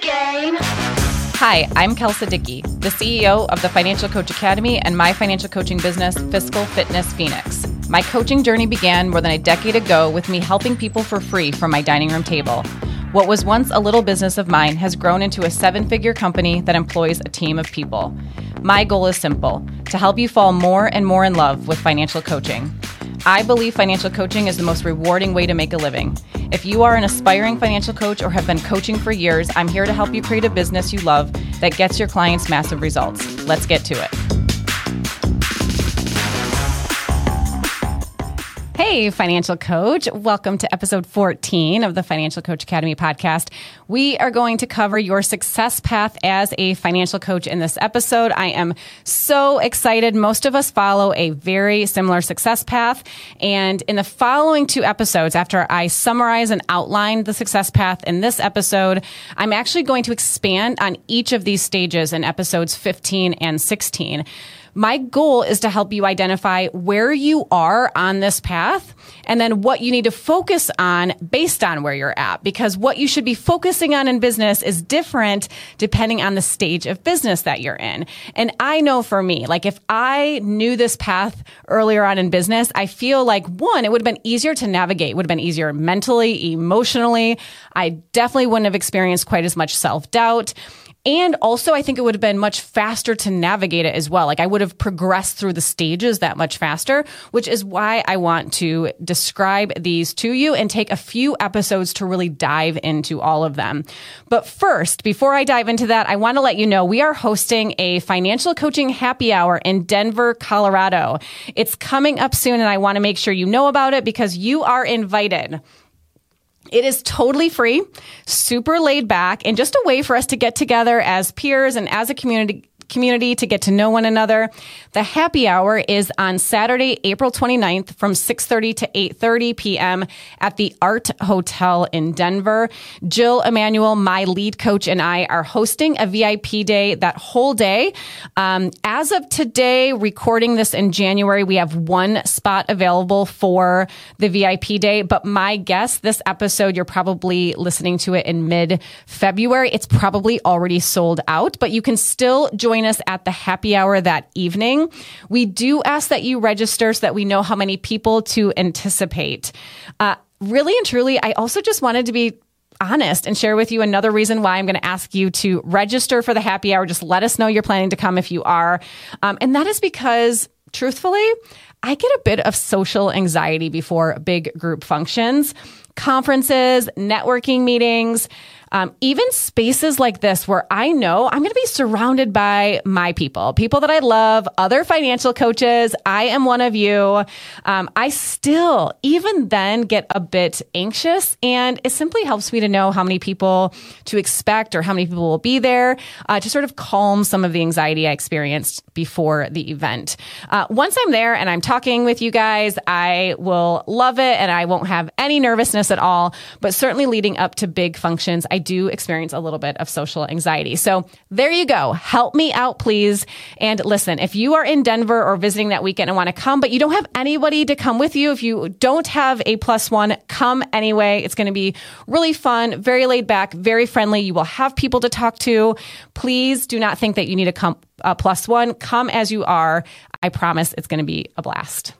game. Hi, I'm Kelsa Dickey, the CEO of the Financial Coach Academy and my financial coaching business, Fiscal Fitness Phoenix. My coaching journey began more than a decade ago with me helping people for free from my dining room table. What was once a little business of mine has grown into a seven figure company that employs a team of people. My goal is simple to help you fall more and more in love with financial coaching. I believe financial coaching is the most rewarding way to make a living. If you are an aspiring financial coach or have been coaching for years, I'm here to help you create a business you love that gets your clients massive results. Let's get to it. Hey, financial coach. Welcome to episode 14 of the Financial Coach Academy podcast. We are going to cover your success path as a financial coach in this episode. I am so excited. Most of us follow a very similar success path. And in the following two episodes, after I summarize and outline the success path in this episode, I'm actually going to expand on each of these stages in episodes 15 and 16. My goal is to help you identify where you are on this path and then what you need to focus on based on where you're at. Because what you should be focusing on in business is different depending on the stage of business that you're in. And I know for me, like if I knew this path earlier on in business, I feel like one, it would have been easier to navigate, would have been easier mentally, emotionally. I definitely wouldn't have experienced quite as much self doubt. And also, I think it would have been much faster to navigate it as well. Like I would have progressed through the stages that much faster, which is why I want to describe these to you and take a few episodes to really dive into all of them. But first, before I dive into that, I want to let you know we are hosting a financial coaching happy hour in Denver, Colorado. It's coming up soon and I want to make sure you know about it because you are invited. It is totally free, super laid back, and just a way for us to get together as peers and as a community community to get to know one another. The happy hour is on Saturday, April 29th from 6:30 to 8:30 p.m. at the Art Hotel in Denver. Jill Emanuel, my lead coach and I are hosting a VIP day that whole day. Um, as of today, recording this in January, we have one spot available for the VIP day, but my guess this episode you're probably listening to it in mid February. It's probably already sold out, but you can still join join us at the happy hour that evening. We do ask that you register so that we know how many people to anticipate. Uh, really and truly, I also just wanted to be honest and share with you another reason why I'm going to ask you to register for the happy hour. Just let us know you're planning to come if you are. Um, and that is because, truthfully, I get a bit of social anxiety before big group functions, conferences, networking meetings. Um, even spaces like this where I know I'm going to be surrounded by my people, people that I love, other financial coaches. I am one of you. Um, I still, even then, get a bit anxious, and it simply helps me to know how many people to expect or how many people will be there uh, to sort of calm some of the anxiety I experienced before the event. Uh, once I'm there and I'm talking with you guys, I will love it and I won't have any nervousness at all. But certainly leading up to big functions, I do experience a little bit of social anxiety. So there you go. Help me out, please. And listen, if you are in Denver or visiting that weekend and want to come, but you don't have anybody to come with you, if you don't have a plus one, come anyway. It's going to be really fun, very laid back, very friendly. You will have people to talk to. Please do not think that you need to come a plus one. Come as you are. I promise it's going to be a blast.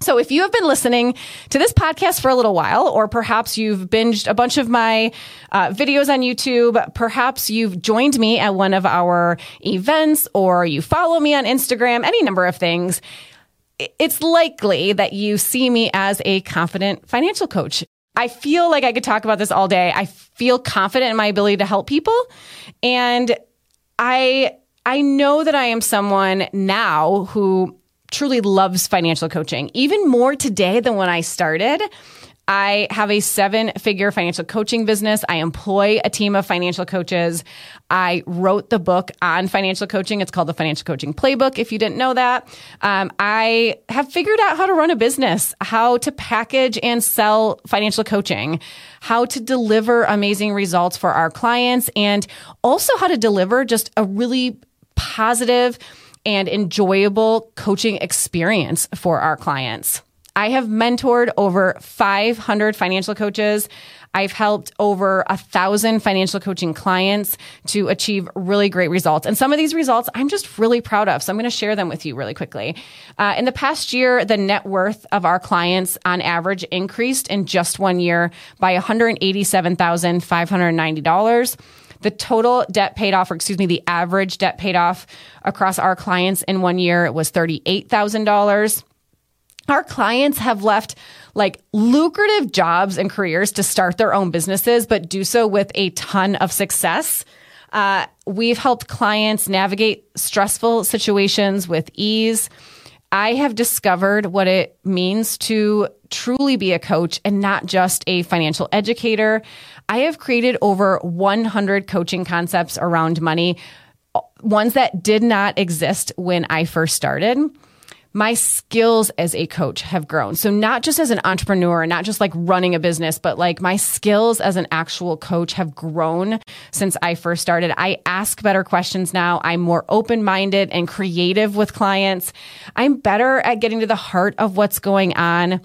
So if you have been listening to this podcast for a little while, or perhaps you've binged a bunch of my uh, videos on YouTube, perhaps you've joined me at one of our events, or you follow me on Instagram, any number of things, it's likely that you see me as a confident financial coach. I feel like I could talk about this all day. I feel confident in my ability to help people. And I, I know that I am someone now who truly loves financial coaching, even more today than when I started. I have a seven figure financial coaching business. I employ a team of financial coaches. I wrote the book on financial coaching. It's called the Financial Coaching Playbook, if you didn't know that. Um, I have figured out how to run a business, how to package and sell financial coaching, how to deliver amazing results for our clients, and also how to deliver just a really positive, and enjoyable coaching experience for our clients. I have mentored over 500 financial coaches. I've helped over a thousand financial coaching clients to achieve really great results. And some of these results I'm just really proud of. So I'm going to share them with you really quickly. Uh, in the past year, the net worth of our clients on average increased in just one year by $187,590. The total debt paid off, or excuse me, the average debt paid off across our clients in one year was $38,000. Our clients have left like lucrative jobs and careers to start their own businesses, but do so with a ton of success. Uh, we've helped clients navigate stressful situations with ease. I have discovered what it means to truly be a coach and not just a financial educator. I have created over 100 coaching concepts around money, uh, ones that did not exist when I first started my skills as a coach have grown. So not just as an entrepreneur, not just like running a business, but like my skills as an actual coach have grown since I first started. I ask better questions now. I'm more open minded and creative with clients. I'm better at getting to the heart of what's going on.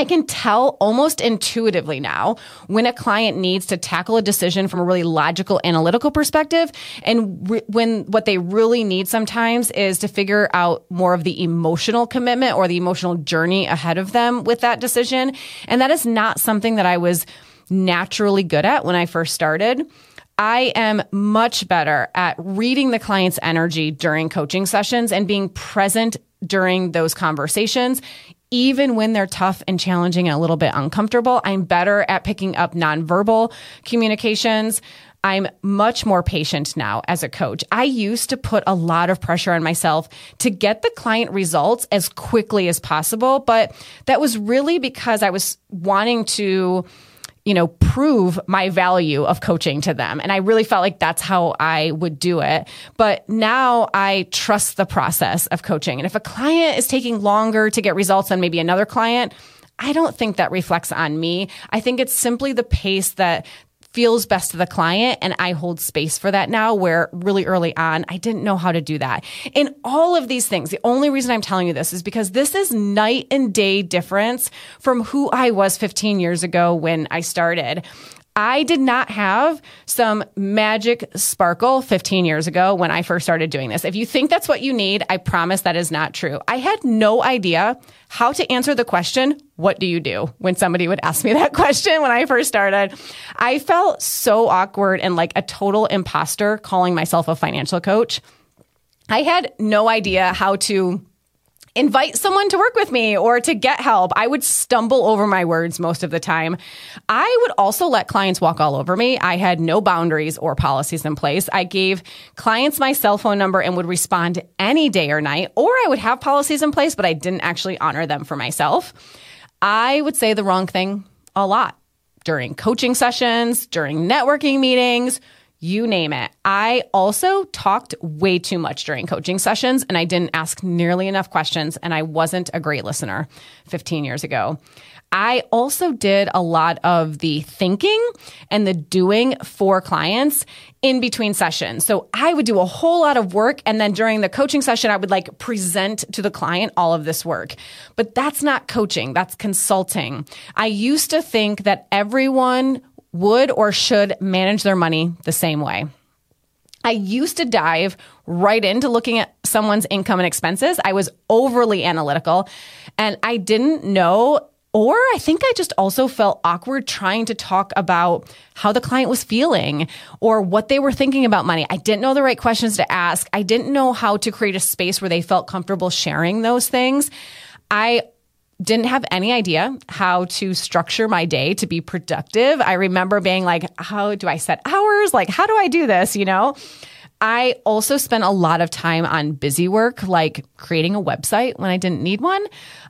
I can tell almost intuitively now when a client needs to tackle a decision from a really logical, analytical perspective, and re- when what they really need sometimes is to figure out more of the emotional commitment or the emotional journey ahead of them with that decision. And that is not something that I was naturally good at when I first started. I am much better at reading the client's energy during coaching sessions and being present during those conversations even when they're tough and challenging and a little bit uncomfortable. I'm better at picking up nonverbal communications. I'm much more patient now as a coach. I used to put a lot of pressure on myself to get the client results as quickly as possible, but that was really because I was wanting to you know, prove my value of coaching to them. And I really felt like that's how I would do it. But now I trust the process of coaching. And if a client is taking longer to get results than maybe another client, I don't think that reflects on me. I think it's simply the pace that feels best to the client. And I hold space for that now where really early on, I didn't know how to do that. In all of these things, the only reason I'm telling you this is because this is night and day difference from who I was 15 years ago when I started. I did not have some magic sparkle 15 years ago when I first started doing this. If you think that's what you need, I promise that is not true. I had no idea how to answer the question, what do you do? When somebody would ask me that question when I first started, I felt so awkward and like a total imposter calling myself a financial coach. I had no idea how to invite someone to work with me or to get help. I would stumble over my words most of the time. I would also let clients walk all over me. I had no boundaries or policies in place. I gave clients my cell phone number and would respond any day or night, or I would have policies in place, but I didn't actually honor them for myself. I would say the wrong thing a lot during coaching sessions, during networking meetings, you name it. I also talked way too much during coaching sessions and I didn't ask nearly enough questions and I wasn't a great listener 15 years ago. I also did a lot of the thinking and the doing for clients in between sessions. So I would do a whole lot of work. And then during the coaching session, I would like present to the client all of this work. But that's not coaching. That's consulting. I used to think that everyone would or should manage their money the same way. I used to dive right into looking at someone's income and expenses. I was overly analytical and I didn't know or I think I just also felt awkward trying to talk about how the client was feeling or what they were thinking about money. I didn't know the right questions to ask. I didn't know how to create a space where they felt comfortable sharing those things. I didn't have any idea how to structure my day to be productive. I remember being like, how do I set hours? Like, how do I do this? You know? I also spent a lot of time on busy work, like creating a website when I didn't need one.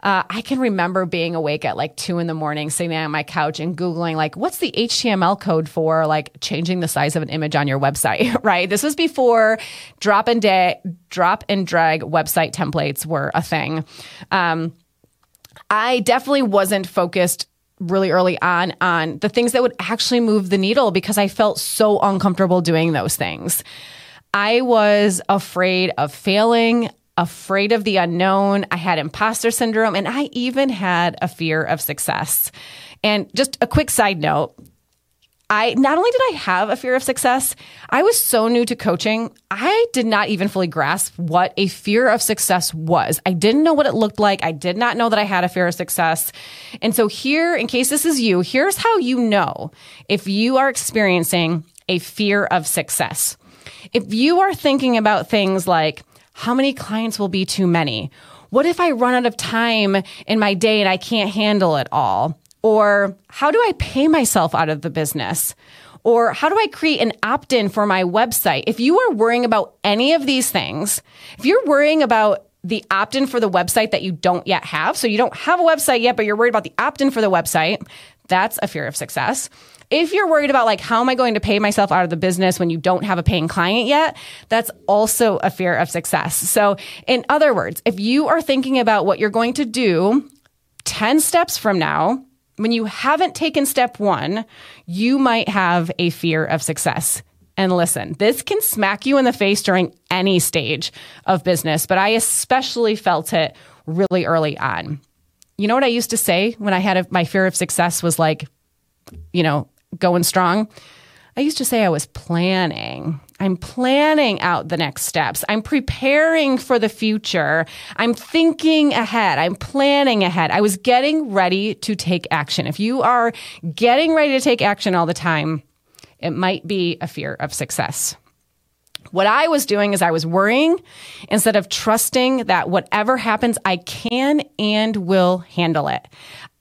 Uh, I can remember being awake at like two in the morning, sitting on my couch and Googling, like, what's the HTML code for like changing the size of an image on your website, right? This was before drop and, drop and drag website templates were a thing. Um, I definitely wasn't focused really early on on the things that would actually move the needle because I felt so uncomfortable doing those things. I was afraid of failing, afraid of the unknown. I had imposter syndrome, and I even had a fear of success. And just a quick side note I not only did I have a fear of success, I was so new to coaching, I did not even fully grasp what a fear of success was. I didn't know what it looked like. I did not know that I had a fear of success. And so here, in case this is you, here's how you know if you are experiencing a fear of success. If you are thinking about things like, how many clients will be too many? What if I run out of time in my day and I can't handle it all? Or how do I pay myself out of the business? Or how do I create an opt in for my website? If you are worrying about any of these things, if you're worrying about the opt in for the website that you don't yet have, so you don't have a website yet, but you're worried about the opt in for the website, that's a fear of success. If you're worried about like, how am I going to pay myself out of the business when you don't have a paying client yet? That's also a fear of success. So in other words, if you are thinking about what you're going to do 10 steps from now, when you haven't taken step one, you might have a fear of success. And listen, this can smack you in the face during any stage of business, but I especially felt it really early on. You know what I used to say when I had a, my fear of success was like, you know, going strong? I used to say I was planning. I'm planning out the next steps. I'm preparing for the future. I'm thinking ahead. I'm planning ahead. I was getting ready to take action. If you are getting ready to take action all the time, it might be a fear of success. What I was doing is I was worrying instead of trusting that whatever happens, I can and will handle it.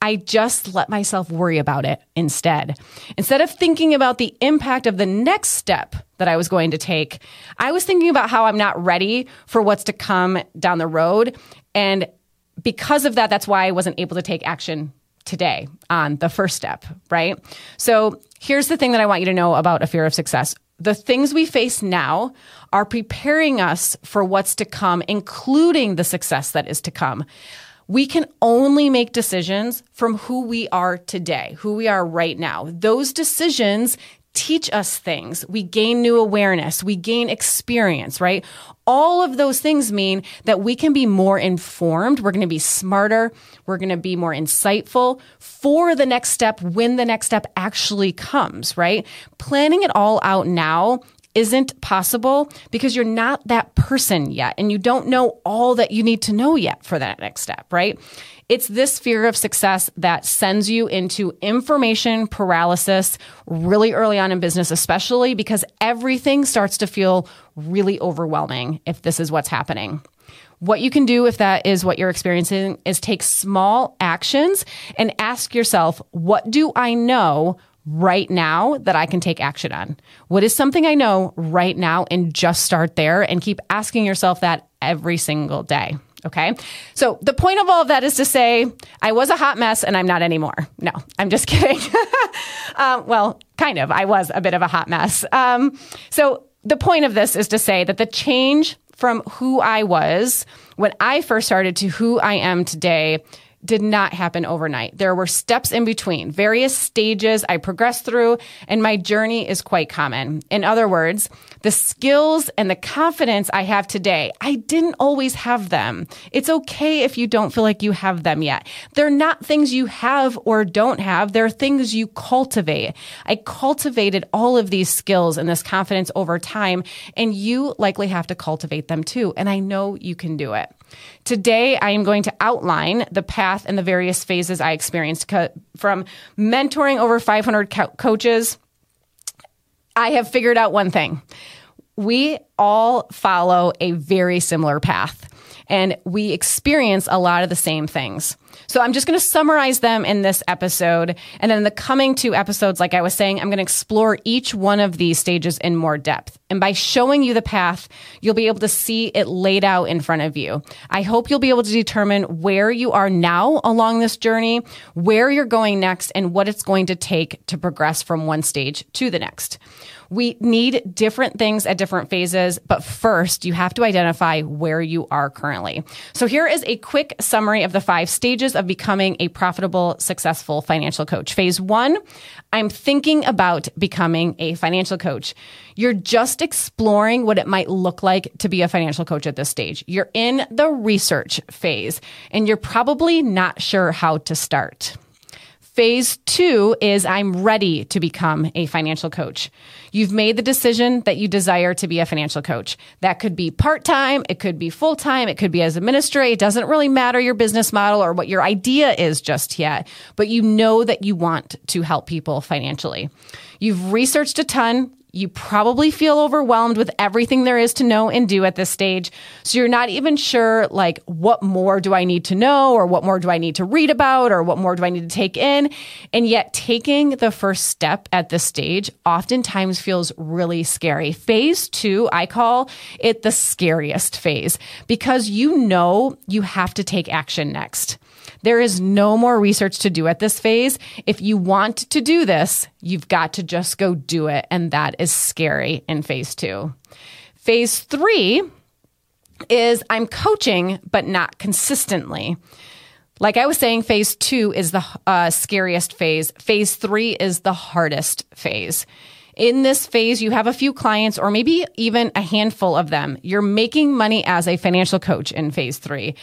I just let myself worry about it instead. Instead of thinking about the impact of the next step that I was going to take, I was thinking about how I'm not ready for what's to come down the road. And because of that, that's why I wasn't able to take action today on the first step, right? So here's the thing that I want you to know about a fear of success. The things we face now are preparing us for what's to come, including the success that is to come we can only make decisions from who we are today, who we are right now. Those decisions teach us things. We gain new awareness. We gain experience, right? All of those things mean that we can be more informed. We're going to be smarter. We're going to be more insightful for the next step when the next step actually comes, right? Planning it all out now isn't possible because you're not that person yet and you don't know all that you need to know yet for that next step, right? It's this fear of success that sends you into information paralysis really early on in business, especially because everything starts to feel really overwhelming if this is what's happening. What you can do if that is what you're experiencing is take small actions and ask yourself, what do I know right now that I can take action on? What is something I know right now and just start there and keep asking yourself that every single day. Okay. So the point of all of that is to say, I was a hot mess and I'm not anymore. No, I'm just kidding. um, well, kind of. I was a bit of a hot mess. Um, so the point of this is to say that the change from who I was when I first started to who I am today did not happen overnight. There were steps in between, various stages I progressed through, and my journey is quite common. In other words, the skills and the confidence I have today, I didn't always have them. It's okay if you don't feel like you have them yet. They're not things you have or don't have. They're things you cultivate. I cultivated all of these skills and this confidence over time, and you likely have to cultivate them too. And I know you can do it. Today, I am going to outline the path and the various phases I experienced co- from mentoring over 500 co- coaches. I have figured out one thing. We all follow a very similar path and we experience a lot of the same things. So I'm just going to summarize them in this episode. And then in the coming two episodes, like I was saying, I'm going to explore each one of these stages in more depth. And by showing you the path, you'll be able to see it laid out in front of you. I hope you'll be able to determine where you are now along this journey, where you're going next, and what it's going to take to progress from one stage to the next. We need different things at different phases, but first you have to identify where you are currently. So here is a quick summary of the five stages of becoming a profitable, successful financial coach. Phase one, I'm thinking about becoming a financial coach. You're just exploring what it might look like to be a financial coach at this stage. You're in the research phase and you're probably not sure how to start. Phase two is I'm ready to become a financial coach. You've made the decision that you desire to be a financial coach. That could be part time, it could be full time, it could be as a ministry. It doesn't really matter your business model or what your idea is just yet, but you know that you want to help people financially. You've researched a ton. You probably feel overwhelmed with everything there is to know and do at this stage. So you're not even sure, like, what more do I need to know or what more do I need to read about or what more do I need to take in? And yet taking the first step at this stage oftentimes feels really scary. Phase two, I call it the scariest phase because you know you have to take action next. There is no more research to do at this phase. If you want to do this, you've got to just go do it. And that is scary in phase two. Phase three is I'm coaching, but not consistently. Like I was saying, phase two is the uh, scariest phase. Phase three is the hardest phase. In this phase, you have a few clients or maybe even a handful of them. You're making money as a financial coach in phase three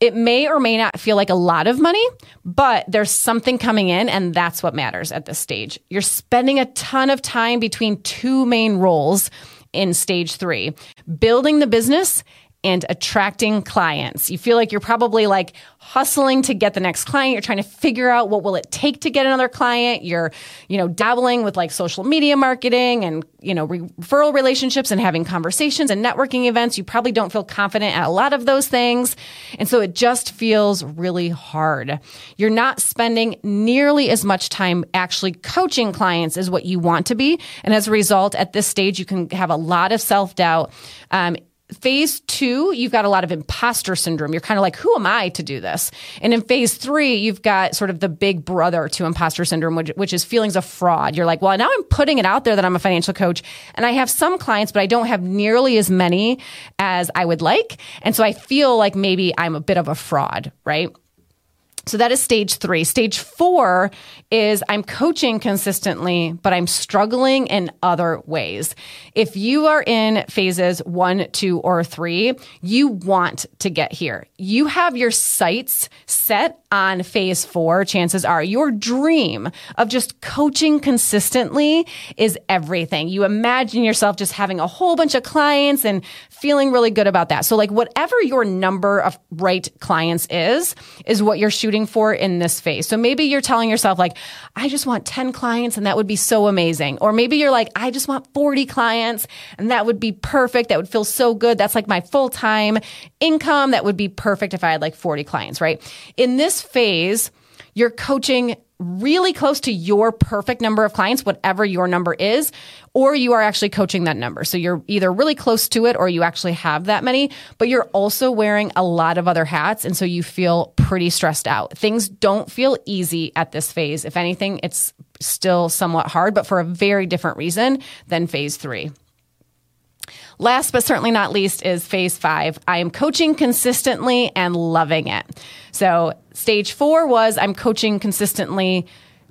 it may or may not feel like a lot of money, but there's something coming in, and that's what matters at this stage. You're spending a ton of time between two main roles in stage three building the business and attracting clients. You feel like you're probably like hustling to get the next client. You're trying to figure out what will it take to get another client. You're, you know, dabbling with like social media marketing and, you know, referral relationships and having conversations and networking events. You probably don't feel confident at a lot of those things. And so it just feels really hard. You're not spending nearly as much time actually coaching clients as what you want to be. And as a result, at this stage, you can have a lot of self doubt. Um, phase two, you've got a lot of imposter syndrome. You're kind of like, who am I to do this? And in phase three, you've got sort of the big brother to imposter syndrome, which, which is feelings of fraud. You're like, well, now I'm putting it out there that I'm a financial coach and I have some clients, but I don't have nearly as many as I would like. And so I feel like maybe I'm a bit of a fraud, right? So that is stage three. Stage four is I'm coaching consistently, but I'm struggling in other ways. If you are in phases one, two, or three, you want to get here. You have your sights set on phase four. Chances are your dream of just coaching consistently is everything. You imagine yourself just having a whole bunch of clients and feeling really good about that. So like whatever your number of right clients is, is what you're shooting for in this phase. So maybe you're telling yourself like, I just want 10 clients and that would be so amazing. Or maybe you're like, I just want 40 clients and that would be perfect. That would feel so good. That's like my full time income. That would be perfect if I had like 40 clients, right? In this phase, you're coaching really close to your perfect number of clients, whatever your number is, or you are actually coaching that number. So you're either really close to it or you actually have that many, but you're also wearing a lot of other hats. And so you feel pretty stressed out. Things don't feel easy at this phase. If anything, it's still somewhat hard, but for a very different reason than phase three. Last but certainly not least is phase five. I am coaching consistently and loving it. So stage four was I'm coaching consistently,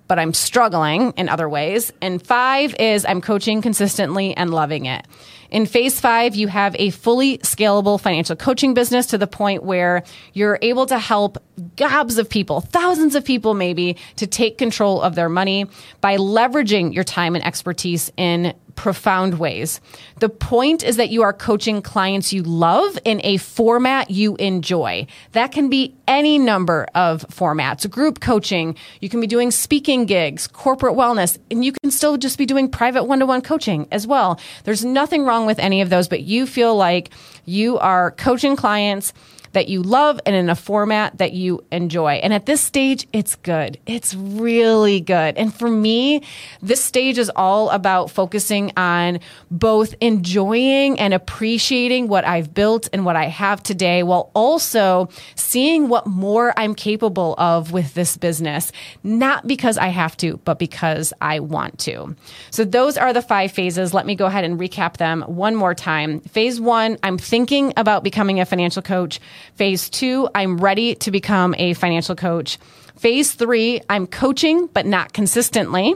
but I'm struggling in other ways. And five is I'm coaching consistently and loving it. In phase five, you have a fully scalable financial coaching business to the point where you're able to help gobs of people, thousands of people maybe, to take control of their money by leveraging your time and expertise in profound ways. The point is that you are coaching clients you love in a format you enjoy. That can be any number of formats, group coaching. You can be doing speaking gigs, corporate wellness, and you can still just be doing private one to one coaching as well. There's nothing wrong with any of those, but you feel like you are coaching clients that you love and in a format that you enjoy. And at this stage, it's good. It's really good. And for me, this stage is all about focusing on both enjoying and appreciating what I've built and what I have today while also seeing what more I'm capable of with this business, not because I have to, but because I want to. So those are the five phases. Let me go ahead and recap them one more time. Phase one, I'm thinking about becoming a financial coach. Phase two, I'm ready to become a financial coach. Phase three, I'm coaching, but not consistently.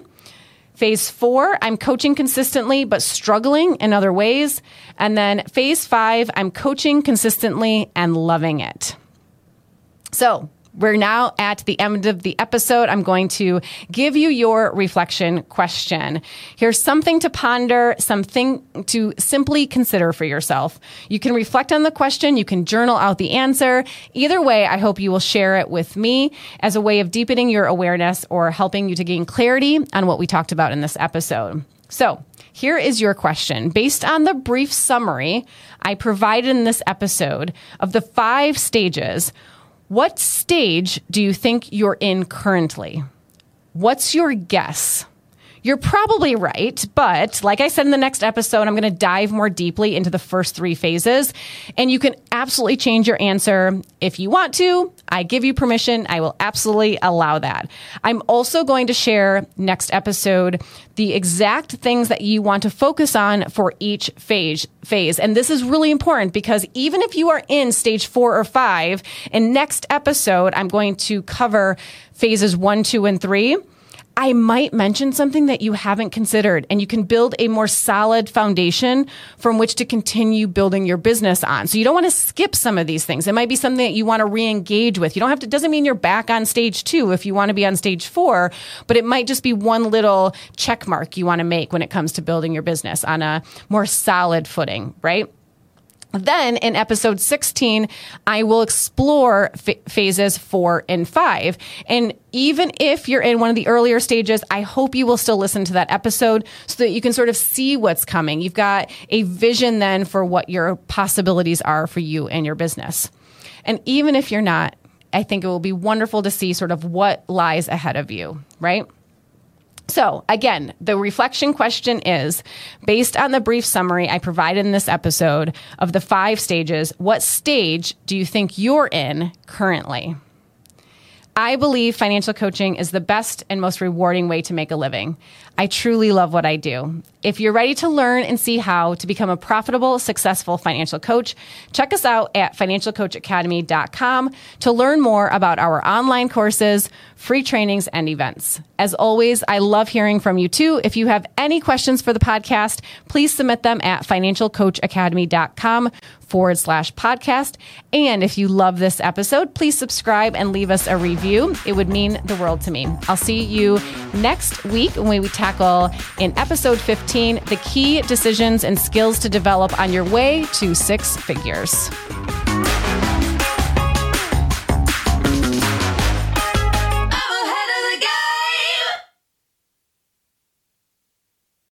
Phase four, I'm coaching consistently, but struggling in other ways. And then phase five, I'm coaching consistently and loving it. So we're now at the end of the episode. I'm going to give you your reflection question. Here's something to ponder, something to simply consider for yourself. You can reflect on the question. You can journal out the answer. Either way, I hope you will share it with me as a way of deepening your awareness or helping you to gain clarity on what we talked about in this episode. So here is your question. Based on the brief summary I provided in this episode of the five stages, what stage do you think you're in currently? What's your guess? You're probably right, but like I said in the next episode, I'm going to dive more deeply into the first three phases. And you can absolutely change your answer if you want to. I give you permission. I will absolutely allow that. I'm also going to share next episode the exact things that you want to focus on for each phase phase. And this is really important because even if you are in stage four or five, in next episode, I'm going to cover phases one, two, and three I might mention something that you haven't considered and you can build a more solid foundation from which to continue building your business on. So you don't want to skip some of these things. It might be something that you want to re-engage with. You don't have to, doesn't mean you're back on stage two if you want to be on stage four, but it might just be one little check mark you want to make when it comes to building your business on a more solid footing, right? Then in episode 16, I will explore f- phases four and five. And even if you're in one of the earlier stages, I hope you will still listen to that episode so that you can sort of see what's coming. You've got a vision then for what your possibilities are for you and your business. And even if you're not, I think it will be wonderful to see sort of what lies ahead of you, right? So, again, the reflection question is based on the brief summary I provided in this episode of the five stages, what stage do you think you're in currently? I believe financial coaching is the best and most rewarding way to make a living. I truly love what I do. If you're ready to learn and see how to become a profitable, successful financial coach, check us out at financialcoachacademy.com to learn more about our online courses, free trainings, and events. As always, I love hearing from you too. If you have any questions for the podcast, please submit them at financialcoachacademy.com forward slash podcast. And if you love this episode, please subscribe and leave us a review. It would mean the world to me. I'll see you next week when we tackle in episode 15 the key decisions and skills to develop on your way to six figures.